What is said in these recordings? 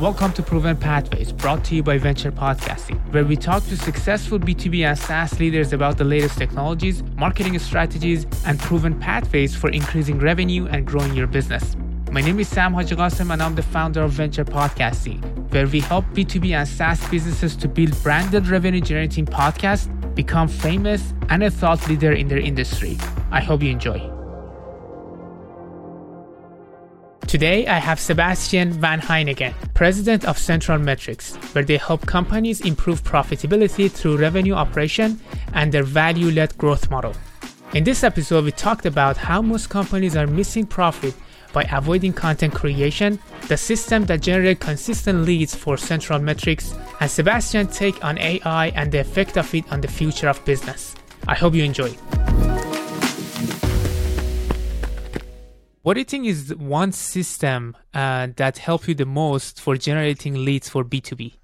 Welcome to Proven Pathways, brought to you by Venture Podcasting, where we talk to successful B2B and SaaS leaders about the latest technologies, marketing strategies, and proven pathways for increasing revenue and growing your business. My name is Sam Hajighasem, and I'm the founder of Venture Podcasting, where we help B2B and SaaS businesses to build branded revenue generating podcasts, become famous, and a thought leader in their industry. I hope you enjoy. Today, I have Sebastien van Heyningen, president of Central Metrics, where they help companies improve profitability through revenue operation and their value led growth model. In this episode, we talked about how most companies are missing profit by avoiding content creation, the system that generates consistent leads for Central Metrics, and Sebastien take on AI and the effect of it on the future of business. I hope you enjoy. What do you think is one system uh, that helped you the most for generating leads for B2B?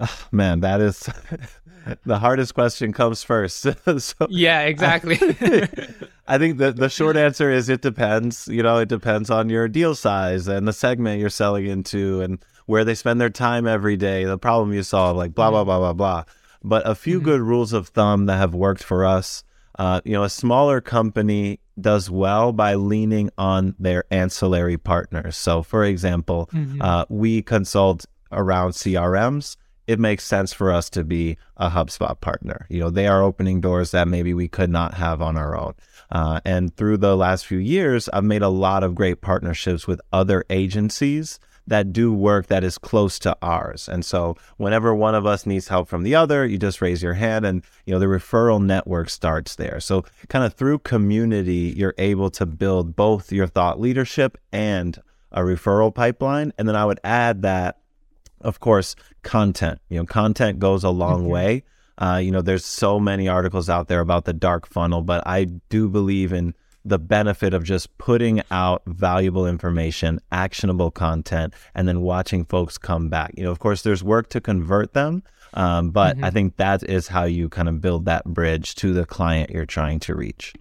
Oh, ah, man, that is the hardest question comes first. so, yeah, exactly. I think the, the short answer is it depends. You know, it depends on your deal size and the segment you're selling into and where they spend their time every day, the problem you solve, like blah, blah, blah, blah, blah. But a few mm-hmm. good rules of thumb that have worked for us. Uh, you know, a smaller company does well by leaning on their ancillary partners. So, for example, mm-hmm. uh, we consult around CRMs. It makes sense for us to be a HubSpot partner. You know, they are opening doors that maybe we could not have on our own. Uh, and through the last few years, I've made a lot of great partnerships with other agencies that do work that is close to ours. And so whenever one of us needs help from the other, you just raise your hand and you know the referral network starts there. So kind of through community, you're able to build both your thought leadership and a referral pipeline. And then I would add that of course, content. You know, content goes a long mm-hmm. way. Uh, you know, there's so many articles out there about the dark funnel, but I do believe in the benefit of just putting out valuable information, actionable content, and then watching folks come back. You know, of course, there's work to convert them, um, but mm-hmm. I think that is how you kind of build that bridge to the client you're trying to reach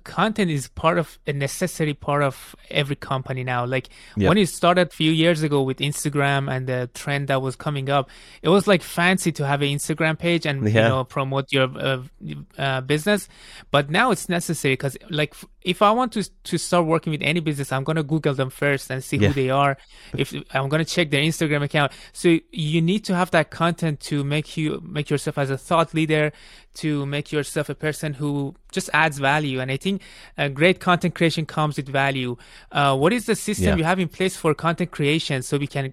content is part of a necessary part of every company now like yep. when it started a few years ago with instagram and the trend that was coming up it was like fancy to have an instagram page and yeah. you know promote your uh, uh, business but now it's necessary because like if I want to to start working with any business, I'm gonna Google them first and see yeah. who they are. If I'm gonna check their Instagram account, so you need to have that content to make you make yourself as a thought leader, to make yourself a person who just adds value. And I think uh, great content creation comes with value. Uh, what is the system yeah. you have in place for content creation so we can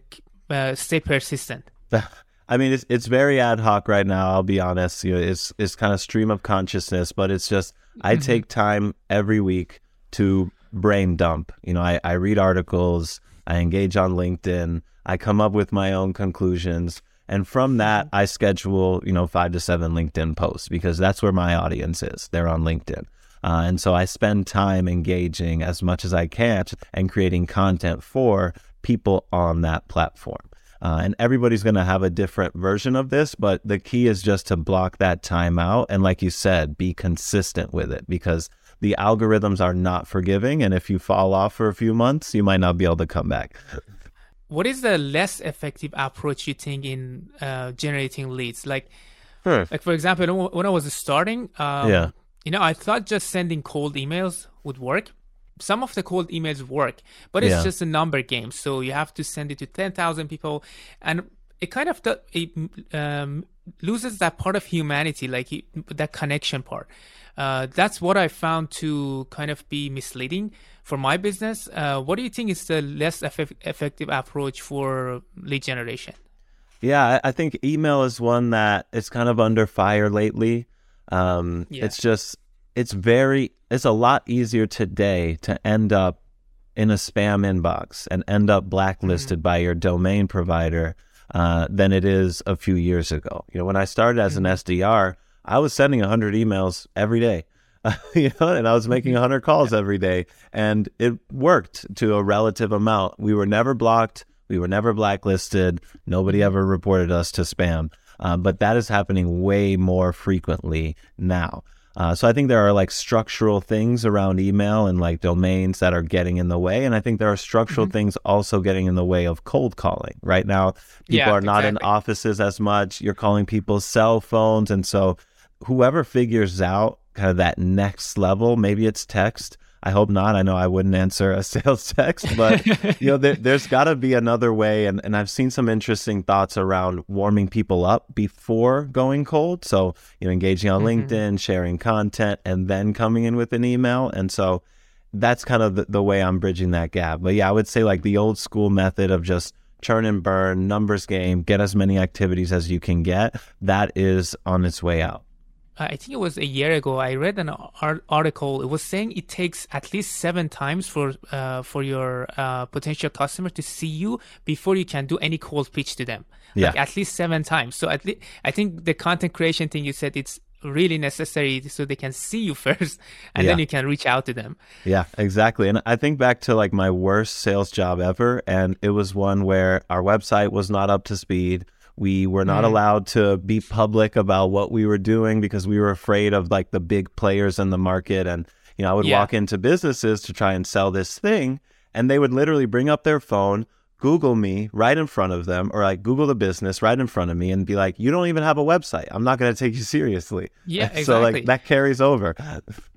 uh, stay persistent? I mean, it's it's very ad hoc right now. I'll be honest. You know, it's it's kind of stream of consciousness, but it's just I mm-hmm. take time every week to brain dump. You know, I, I read articles, I engage on LinkedIn, I come up with my own conclusions. And from that, mm-hmm. I schedule, you know, five to seven LinkedIn posts because that's where my audience is. They're on LinkedIn. Uh, and so I spend time engaging as much as I can and creating content for people on that platform. Uh, and everybody's going to have a different version of this, but the key is just to block that time out. And like you said, be consistent with it because the algorithms are not forgiving. And if you fall off for a few months, you might not be able to come back. What is the less effective approach you think in uh, generating leads? Like, hmm. like for example, when I was starting, um, yeah, you know, I thought just sending cold emails would work, some of the cold emails work, but it's yeah. just a number game. So you have to send it to 10,000 people. And it kind of it, um, loses that part of humanity, like that connection part. Uh, that's what I found to kind of be misleading for my business. Uh, what do you think is the less eff- effective approach for lead generation? Yeah, I think email is one that is kind of under fire lately. Um, yeah. It's just it's very it's a lot easier today to end up in a spam inbox and end up blacklisted mm-hmm. by your domain provider uh, than it is a few years ago. You know, when I started as an mm-hmm. SDR, I was sending 100 emails every day. you know, and I was making 100 mm-hmm. calls every day, and it worked to a relative amount. We were never blocked. We were never blacklisted. Nobody ever reported us to spam. Uh, but that is happening way more frequently now. Uh, so I think there are like structural things around email and like domains that are getting in the way, and I think there are structural mm-hmm. things also getting in the way of cold calling. Right now, people yeah, are not exactly. in offices as much. You're calling people's cell phones, and so whoever figures out kind of that next level, maybe it's text, I hope not. I know I wouldn't answer a sales text, but you know, there, has got to be another way. And, and I've seen some interesting thoughts around warming people up before going cold. So, you know, engaging on mm-hmm. LinkedIn, sharing content, and then coming in with an email. And so that's kind of the, the way I'm bridging that gap. But yeah, I would say like the old school method of just churn and burn, numbers game, get as many activities as you can get. That is on its way out. I think it was a year ago. I read an article. It was saying it takes at least seven times for uh, for your uh, potential customer to see you before you can do any cold pitch to them. Yeah. Like at least seven times. So at least I think the content creation thing you said it's really necessary so they can see you first and yeah. then you can reach out to them. Yeah, exactly. And I think back to like my worst sales job ever and it was one where our website was not up to speed we were not mm. allowed to be public about what we were doing because we were afraid of like the big players in the market. And, you know, I would yeah. walk into businesses to try and sell this thing, and they would literally bring up their phone, Google me right in front of them, or like Google the business right in front of me and be like, you don't even have a website. I'm not going to take you seriously. Yeah, exactly. So, like, that carries over.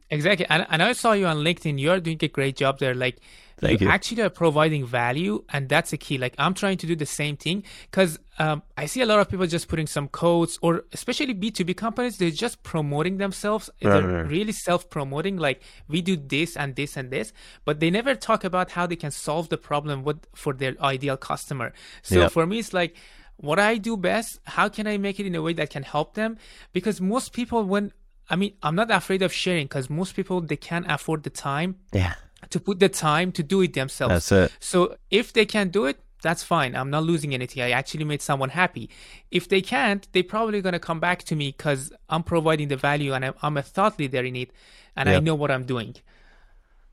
Exactly. And, and I saw you on LinkedIn. You're doing a great job there. Like, Thank you, you. actually are providing value and that's a key like i'm trying to do the same thing because um, i see a lot of people just putting some codes or especially b2b companies they're just promoting themselves right, they're right. really self-promoting like we do this and this and this but they never talk about how they can solve the problem with, for their ideal customer so yep. for me it's like what i do best how can i make it in a way that can help them because most people when I mean, I'm not afraid of sharing because most people they can't afford the time. Yeah to put the time to do it themselves. That's it. So if they can do it, that's fine. I'm not losing anything. I actually made someone happy. If they can't, they're probably going to come back to me because I'm providing the value and I'm, a thought leader in it and yep. I know what I'm doing.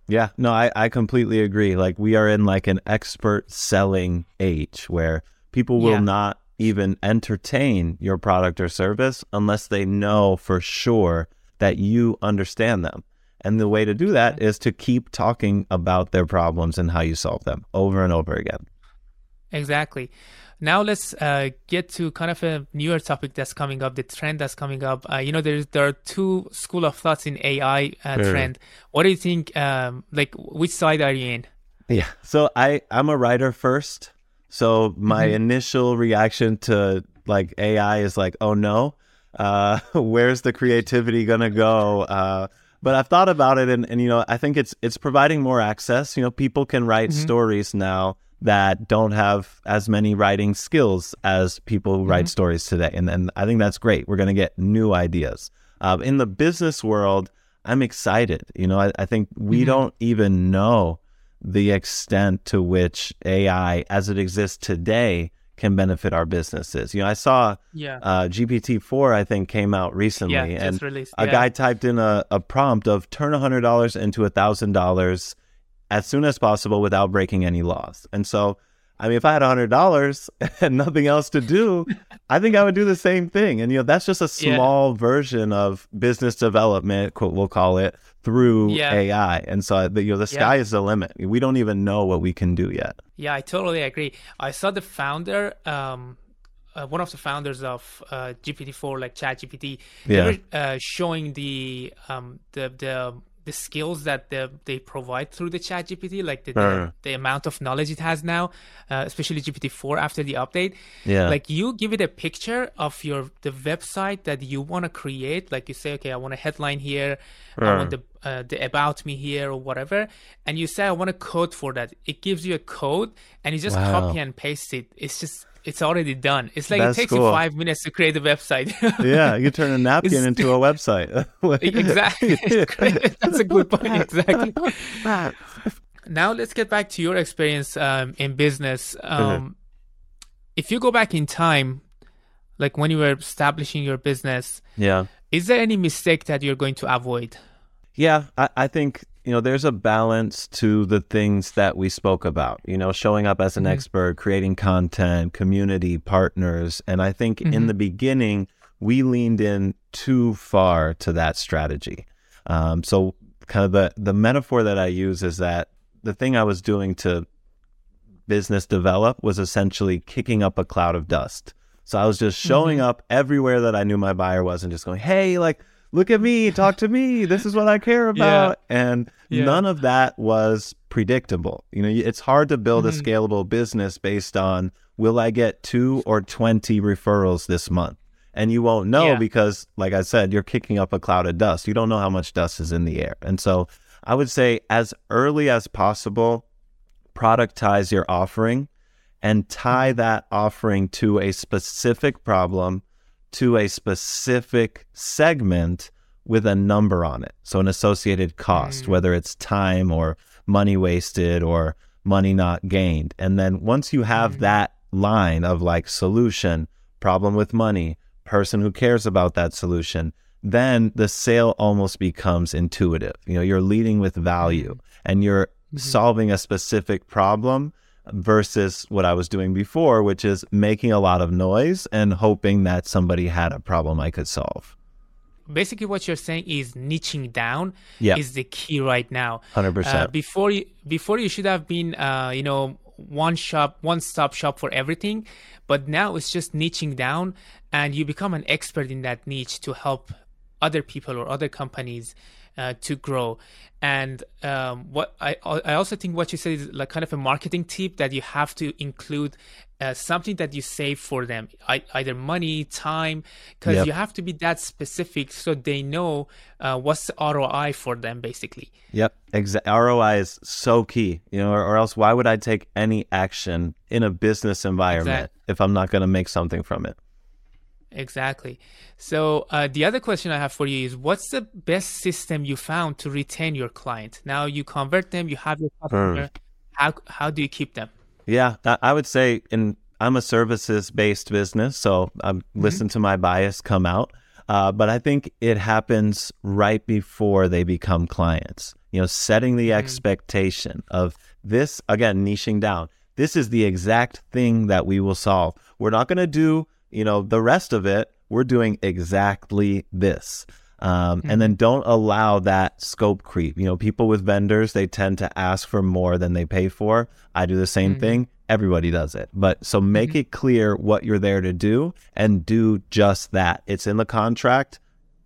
Yeah, no, I, I completely agree. Like we are in like an expert selling age where people will yeah. not even entertain your product or service unless they know for sure that you understand them. And the way to do that is to keep talking about their problems and how you solve them over and over again. Exactly. Now let's uh, get to kind of a newer topic that's coming up, the trend that's coming up. Uh, you know, there's there are two school of thoughts in AI uh, trend. What do you think? Um, like, which side are you in? Yeah. So I I'm a writer first. So my mm-hmm. initial reaction to like AI is like, oh no, uh, where's the creativity gonna go? Uh, but I've thought about it, and, and you know, I think it's it's providing more access. You know, people can write mm-hmm. stories now that don't have as many writing skills as people who mm-hmm. write stories today, and and I think that's great. We're going to get new ideas. Uh, in the business world, I'm excited. You know, I, I think we mm-hmm. don't even know the extent to which AI, as it exists today, can benefit our businesses. You know, I saw yeah. uh, GPT four I think came out recently, yeah, and released, a yeah. guy typed in a, a prompt of turn hundred dollars into a thousand dollars as soon as possible without breaking any laws. And so I mean, if I had a hundred dollars and nothing else to do, I think I would do the same thing. And you know, that's just a small yeah. version of business development, quote, we'll call it, through yeah. AI. And so, you know, the sky yeah. is the limit. We don't even know what we can do yet. Yeah, I totally agree. I saw the founder. Um, uh, one of the founders of uh, GPT-4, like ChatGPT, yeah. they were uh, showing the um, the the the skills that the, they provide through the chat gpt like the, uh, the, the, amount of knowledge it has now uh, especially gpt-4 after the update. Yeah. Like you give it a picture of your the website that you want to create. Like you say okay i want a headline here. Uh, i want the, uh, the about me here or whatever and you say i want a code for that it gives you a code and you just wow. copy and paste it it's just it's already done. It's like That's it takes cool. you five minutes to create a website. yeah, you turn a napkin into a website. exactly. That's a good point. Exactly. now let's get back to your experience um, in business. Um, mm-hmm. If you go back in time, like when you were establishing your business, yeah, is there any mistake that you're going to avoid? Yeah, I, I think you know, there's a balance to the things that we spoke about, you know, showing up as an mm-hmm. expert, creating content, community, partners. And I think mm-hmm. in the beginning, we leaned in too far to that strategy. Um, so, kind of the the metaphor that I use is that the thing I was doing to business develop was essentially kicking up a cloud of dust. So I was just showing mm-hmm. up everywhere that I knew my buyer was and just going, "Hey, like look at me, talk to me. This is what I care about." Yeah. And yeah. none of that was predictable. You know, it's hard to build mm-hmm. a scalable business based on will I get 2 or 20 referrals this month? And you won't know yeah. because like I said, you're kicking up a cloud of dust. You don't know how much dust is in the air. And so I would say as early as possible productize your offering and tie mm-hmm. that offering to a specific problem, to a specific segment with a number on it. So an associated cost, mm. whether it's time or money wasted or money not gained. And then once you have mm. that line of like solution, problem with money, person who cares about that solution, then the sale almost becomes intuitive. You know, you're leading with value mm-hmm. and you're mm-hmm. solving a specific problem versus what I was doing before, which is making a lot of noise and hoping that somebody had a problem I could solve. Basically, what you're saying is niching down is the key right now. Hundred uh, percent. Before you, before you should have been, uh, you know, one shop, one stop shop for everything, but now it's just niching down, and you become an expert in that niche to help other people or other companies uh, to grow. And um, what I I also think what you said is like kind of a marketing tip that you have to include uh, something that you save for them, I, either money, time, because yep. you have to be that specific so they know uh, what's the ROI for them, basically. Yep, exactly. ROI is so key, you know, or, or, else why would I take any action in a business environment exactly. if I'm not going to make something from it? Exactly. So uh, the other question I have for you is, what's the best system you found to retain your client? Now you convert them, you have your customer. Mm. How how do you keep them? Yeah, I would say in I'm a services based business, so I'm mm-hmm. listen to my bias come out. Uh, but I think it happens right before they become clients. You know, setting the mm. expectation of this again, niching down. This is the exact thing that we will solve. We're not going to do you know, the rest of it, we're doing exactly this. Um, mm-hmm. And then mm-hmm. don't allow that scope creep. You know, people with vendors, they tend to ask for more than they pay for. I do the same mm-hmm. thing. Everybody does it. But so make mm-hmm. it clear what you're there to do and do just that. It's in the contract,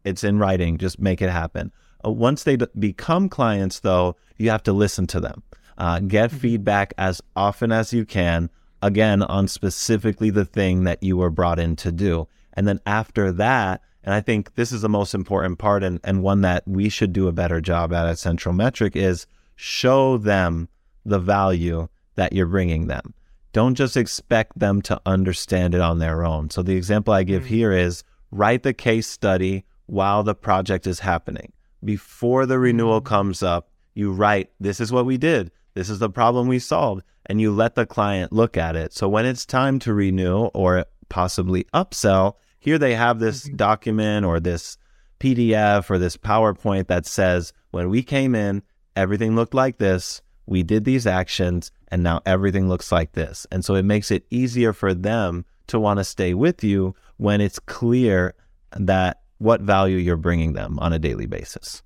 it's in writing. Just make it happen. Uh, once they d- become clients, though, you have to listen to them. Uh, get mm-hmm. feedback as often as you can again on specifically the thing that you were brought in to do. And then after that, and I think this is the most important part and, and one that we should do a better job at at Central Metric is show them the value that you're bringing them. Don't just expect them to understand it on their own. So the example I give mm-hmm. here is write the case study while the project is happening. Before the renewal mm-hmm. comes up, you write, this is what we did. This is the problem we solved and you let the client look at it. So when it's time to renew or possibly upsell, here they have this mm-hmm. document or this PDF or this PowerPoint that says, when we came in, everything looked like this. We did these actions and now everything looks like this. And so it makes it easier for them to want to stay with you when it's clear that what value you're bringing them on a daily basis.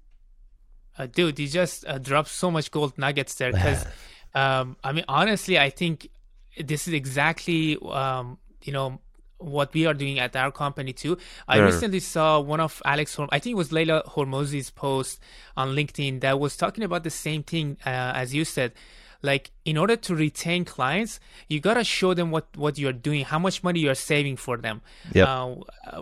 Uh, dude, you just uh, dropped so much gold nuggets there because Um, I mean, honestly, I think this is exactly um, you know what we are doing at our company too. I yeah. recently saw one of Alex, Horm- I think it was Leila Hormozi's post on LinkedIn that was talking about the same thing uh, as you said. Like in order to retain clients, you gotta show them what what you're doing, how much money you're saving for them, yep. uh,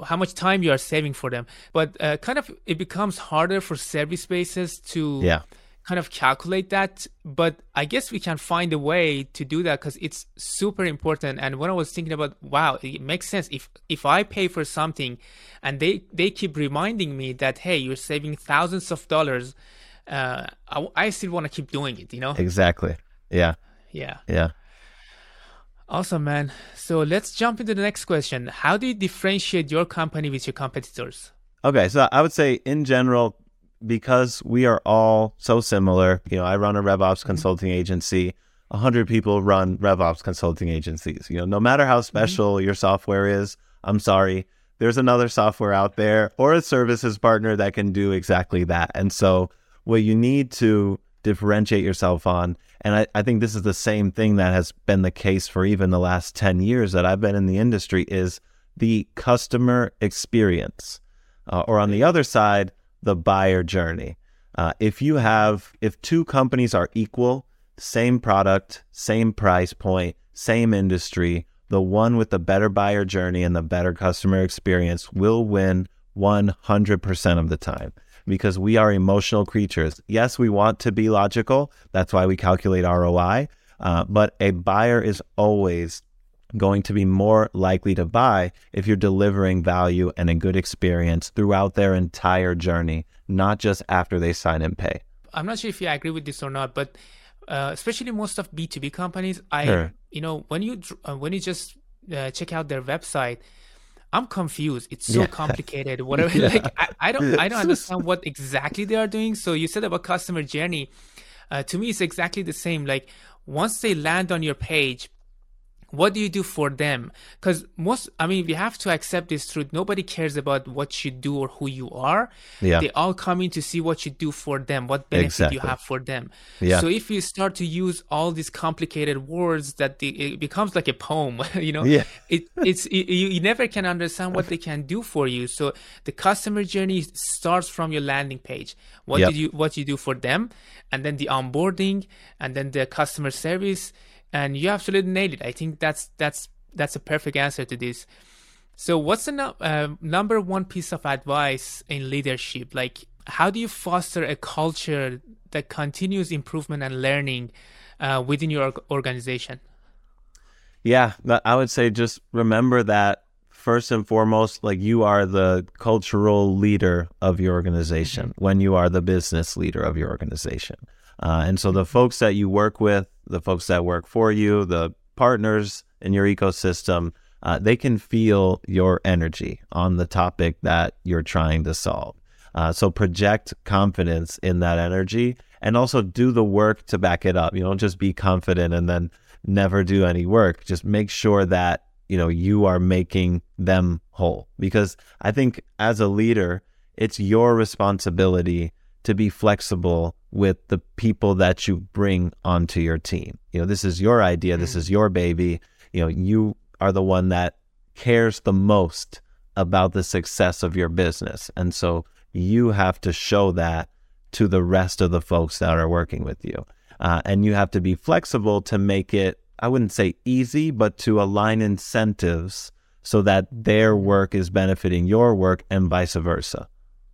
how much time you are saving for them. But uh, kind of it becomes harder for service bases to yeah kind of calculate that but i guess we can find a way to do that because it's super important. And when i was thinking about wow it makes sense. If if i pay for something and they they keep reminding me that hey you're saving thousands of dollars uh, I, I still want to keep doing it you know? Exactly. Yeah. Yeah. Yeah. Awesome man. So let's jump into the next question. How do you differentiate your company with your competitors? Okay so i would say in general because we are all so similar, you know, I run a RevOps mm-hmm. consulting agency. A hundred people run RevOps consulting agencies. You know, no matter how mm-hmm. special mm-hmm. your software is, I'm sorry, there's another software out there or a services partner that can do exactly that. And so, what you need to differentiate yourself on, and I, I think this is the same thing that has been the case for even the last 10 years that I've been in the industry, is the customer experience. Uh, or on the other side, the buyer journey. Uh, if you have, if two companies are equal, same product, same price point, same industry, the one with the better buyer journey and the better customer experience will win 100% of the time because we are emotional creatures. Yes, we want to be logical. That's why we calculate ROI. Uh, but a buyer is always going to be more likely to buy if you're delivering value and a good experience throughout their entire journey, not just after they sign and pay. I'm not sure if you agree with this or not, but uh, especially most of B2B companies, I sure. you know when you uh, when you just uh, check out their website, I'm confused. It's so yeah. complicated. Whatever. yeah. Like I, I, don't I don't understand what exactly they are doing. So you said about customer journey. Uh, to me, it's exactly the same. Like once they land on your page, what do you do for them because most i mean we have to accept this truth nobody cares about what you do or who you are yeah. they all come in to see what you do for them what benefit exactly. you have for them yeah. so if you start to use all these complicated words that the, it becomes like a poem you know yeah. it, it's it, you, never can understand what they can do for you so the customer journey starts from your landing page what yep. did you what you do for them and then the onboarding and then the customer service and you absolutely nailed it. I think that's that's that's a perfect answer to this. So, what's the no, uh, number one piece of advice in leadership? Like, how do you foster a culture that continues improvement and learning uh, within your organization? Yeah, I would say just remember that first and foremost, like you are the cultural leader of your organization mm-hmm. when you are the business leader of your organization. Uh, and so the folks that you work with, the folks that work for you, the partners in your ecosystem, uh, they can feel your energy on the topic that you're trying to solve. Uh, so project confidence in that energy and also do the work to back it up. You don't just be confident and then never do any work. Just make sure that you know you are making them whole because I think as a leader, it's your responsibility to be flexible with the people that you bring onto your team. You know, this is your idea, this is your baby. You know, you are the one that cares the most about the success of your business. And so you have to show that to the rest of the folks that are working with you. Uh, and you have to be flexible to make it, I wouldn't say easy, but to align incentives so that their work is benefiting your work and vice versa.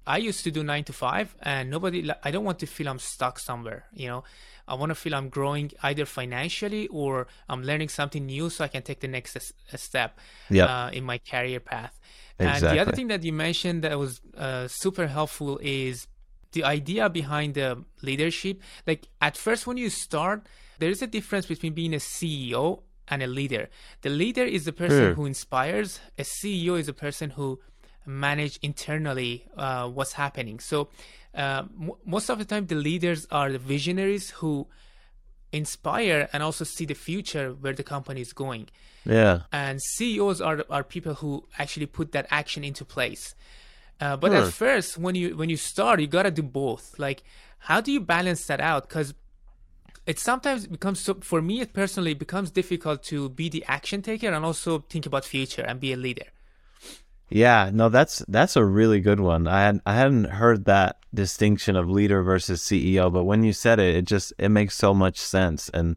I used to do nine to five, and nobody. I don't want to feel I'm stuck somewhere. You know, I want to feel I'm growing either financially or I'm learning something new, so I can take the next step yep. uh, in my career path. Exactly. And the other thing that you mentioned that was uh, super helpful is the idea behind the leadership. Like at first, when you start, there is a difference between being a CEO and a leader. The leader is the person mm. who inspires. A CEO is a person who manage internally uh, what's happening. So uh, m- most of the time, the leaders are the visionaries who inspire and also see the future where the company is going. Yeah. And CEOs are are people who actually put that action into place. Uh, but at first, when you when you start, you gotta do both. Like, how do you balance that out? Because it sometimes becomes so, for me personally it becomes difficult to be the action taker and also think about future and be a leader yeah, no, that's that's a really good one. I had I hadn't heard that distinction of leader versus CEO, but when you said it, it just it makes so much sense, and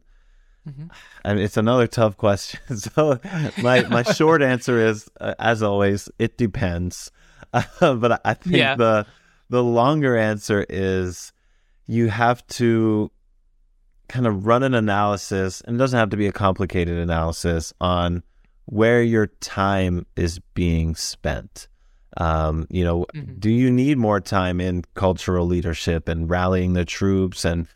mm-hmm. and it's another tough question. so my my short answer is, uh, as always, it depends. Uh, but I think yeah. the the longer answer is you have to kind of run an analysis, and it doesn't have to be a complicated analysis on where your time is being spent. Um, you know, mm-hmm. do you need more time in cultural leadership and rallying the troops and,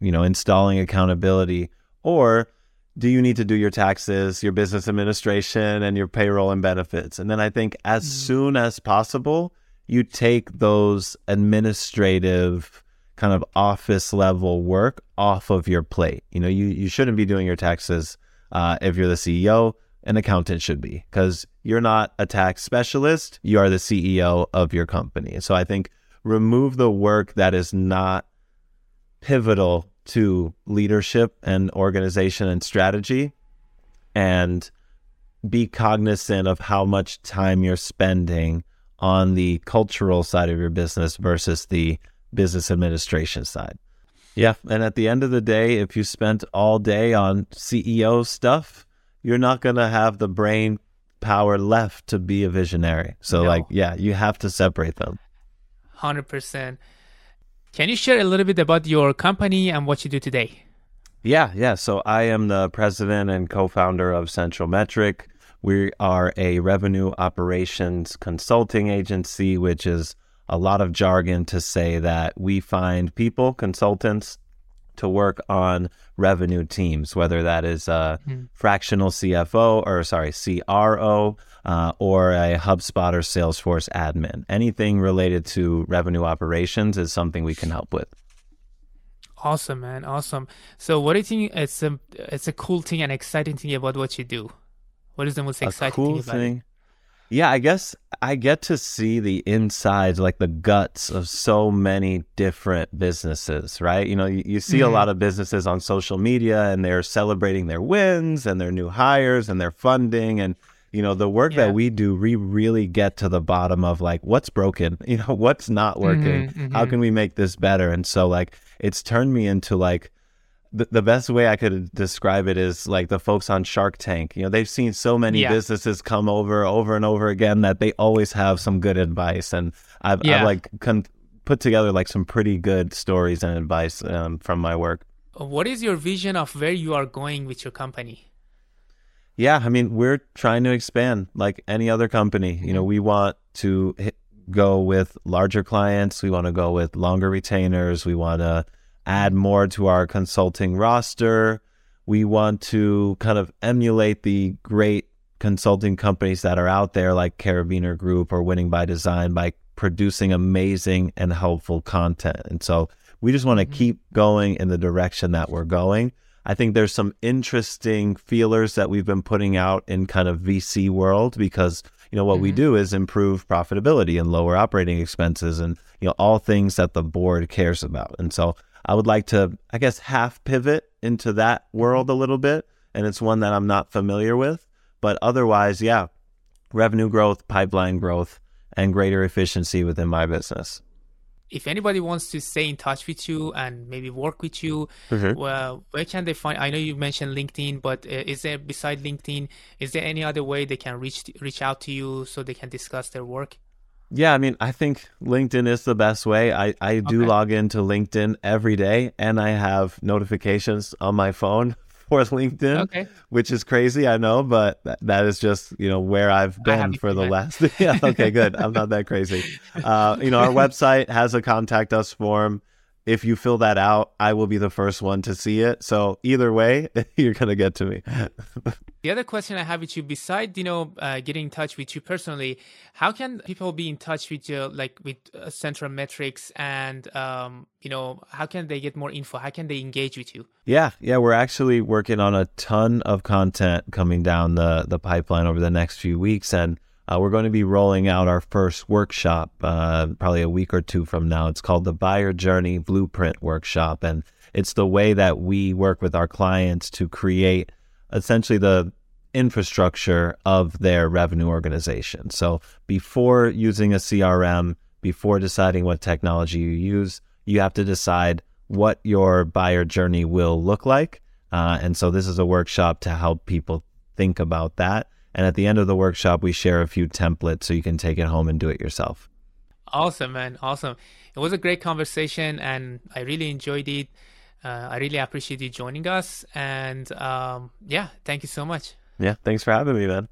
you know, installing accountability? Or do you need to do your taxes, your business administration, and your payroll and benefits? And then I think as mm-hmm. soon as possible, you take those administrative kind of office level work off of your plate. You know, you, you shouldn't be doing your taxes uh, if you're the CEO an accountant should be because you're not a tax specialist. You are the CEO of your company. So I think remove the work that is not pivotal to leadership and organization and strategy and be cognizant of how much time you're spending on the cultural side of your business versus the business administration side. Yeah. And at the end of the day, if you spent all day on CEO stuff, you're not going to have the brain power left to be a visionary. So, no. like, yeah, you have to separate them. 100%. Can you share a little bit about your company and what you do today? Yeah, yeah. So, I am the president and co founder of Central Metric. We are a revenue operations consulting agency, which is a lot of jargon to say that we find people, consultants, to work on revenue teams, whether that is a mm-hmm. fractional CFO or sorry, CRO uh, or a HubSpot or Salesforce admin. Anything related to revenue operations is something we can help with. Awesome, man. Awesome. So, what do you think? It's a it's a cool thing and exciting thing about what you do. What is the most exciting cool thing about thing, it? Yeah, I guess I get to see the insides, like the guts of so many different businesses, right? You know, you, you see mm-hmm. a lot of businesses on social media and they're celebrating their wins and their new hires and their funding. And, you know, the work yeah. that we do, we really get to the bottom of like what's broken, you know, what's not working, mm-hmm, mm-hmm. how can we make this better? And so, like, it's turned me into like, the, the best way I could describe it is like the folks on Shark Tank. You know, they've seen so many yeah. businesses come over over and over again that they always have some good advice, and I've, yeah. I've like con- put together like some pretty good stories and advice um, from my work. What is your vision of where you are going with your company? Yeah, I mean, we're trying to expand like any other company. You know, mm-hmm. we want to hit, go with larger clients. We want to go with longer retainers. We want to add more to our consulting roster. We want to kind of emulate the great consulting companies that are out there, like Carabiner Group or Winning by Design, by producing amazing and helpful content. And so we just want to mm-hmm. keep going in the direction that we're going. I think there's some interesting feelers that we've been putting out in kind of VC world because you know what mm-hmm. we do is improve profitability and lower operating expenses and you know all things that the board cares about. And so I would like to, I guess, half pivot into that world a little bit. And it's one that I'm not familiar with. But otherwise, yeah, revenue growth, pipeline growth, and greater efficiency within my business. If anybody wants to stay in touch with you and maybe work with you, mm-hmm. well, where can they find? I know you mentioned LinkedIn, but uh, is there beside LinkedIn, is there any other way they can reach reach out to you so they can discuss their work? Yeah, I mean, I think LinkedIn is the best way. I, I do okay. log into LinkedIn every day and I have notifications on my phone for LinkedIn, okay. which is crazy, I know, but that, that is just, you know, where I've been for the last. yeah, okay, good. I'm not that crazy. Uh, you know, our website has a contact us form if you fill that out, I will be the first one to see it. So either way, you're gonna get to me. the other question I have with you, besides you know uh, getting in touch with you personally, how can people be in touch with you, like with uh, Central Metrics, and um, you know how can they get more info? How can they engage with you? Yeah, yeah, we're actually working on a ton of content coming down the the pipeline over the next few weeks, and uh, we're going to be rolling out our first workshop uh, probably a week or two from now. It's called the Buyer Journey Blueprint Workshop. And it's the way that we work with our clients to create essentially the infrastructure of their revenue organization. So before using a CRM, before deciding what technology you use, you have to decide what your buyer journey will look like. Uh, and so this is a workshop to help people think about that and at the end of the workshop, we share a few templates so you can take it home and do it yourself. Awesome, man. Awesome. It was a great conversation and I really enjoyed it. Uh, I really appreciate you joining us. And um, yeah, thank you so much. Yeah, thanks for having me, man.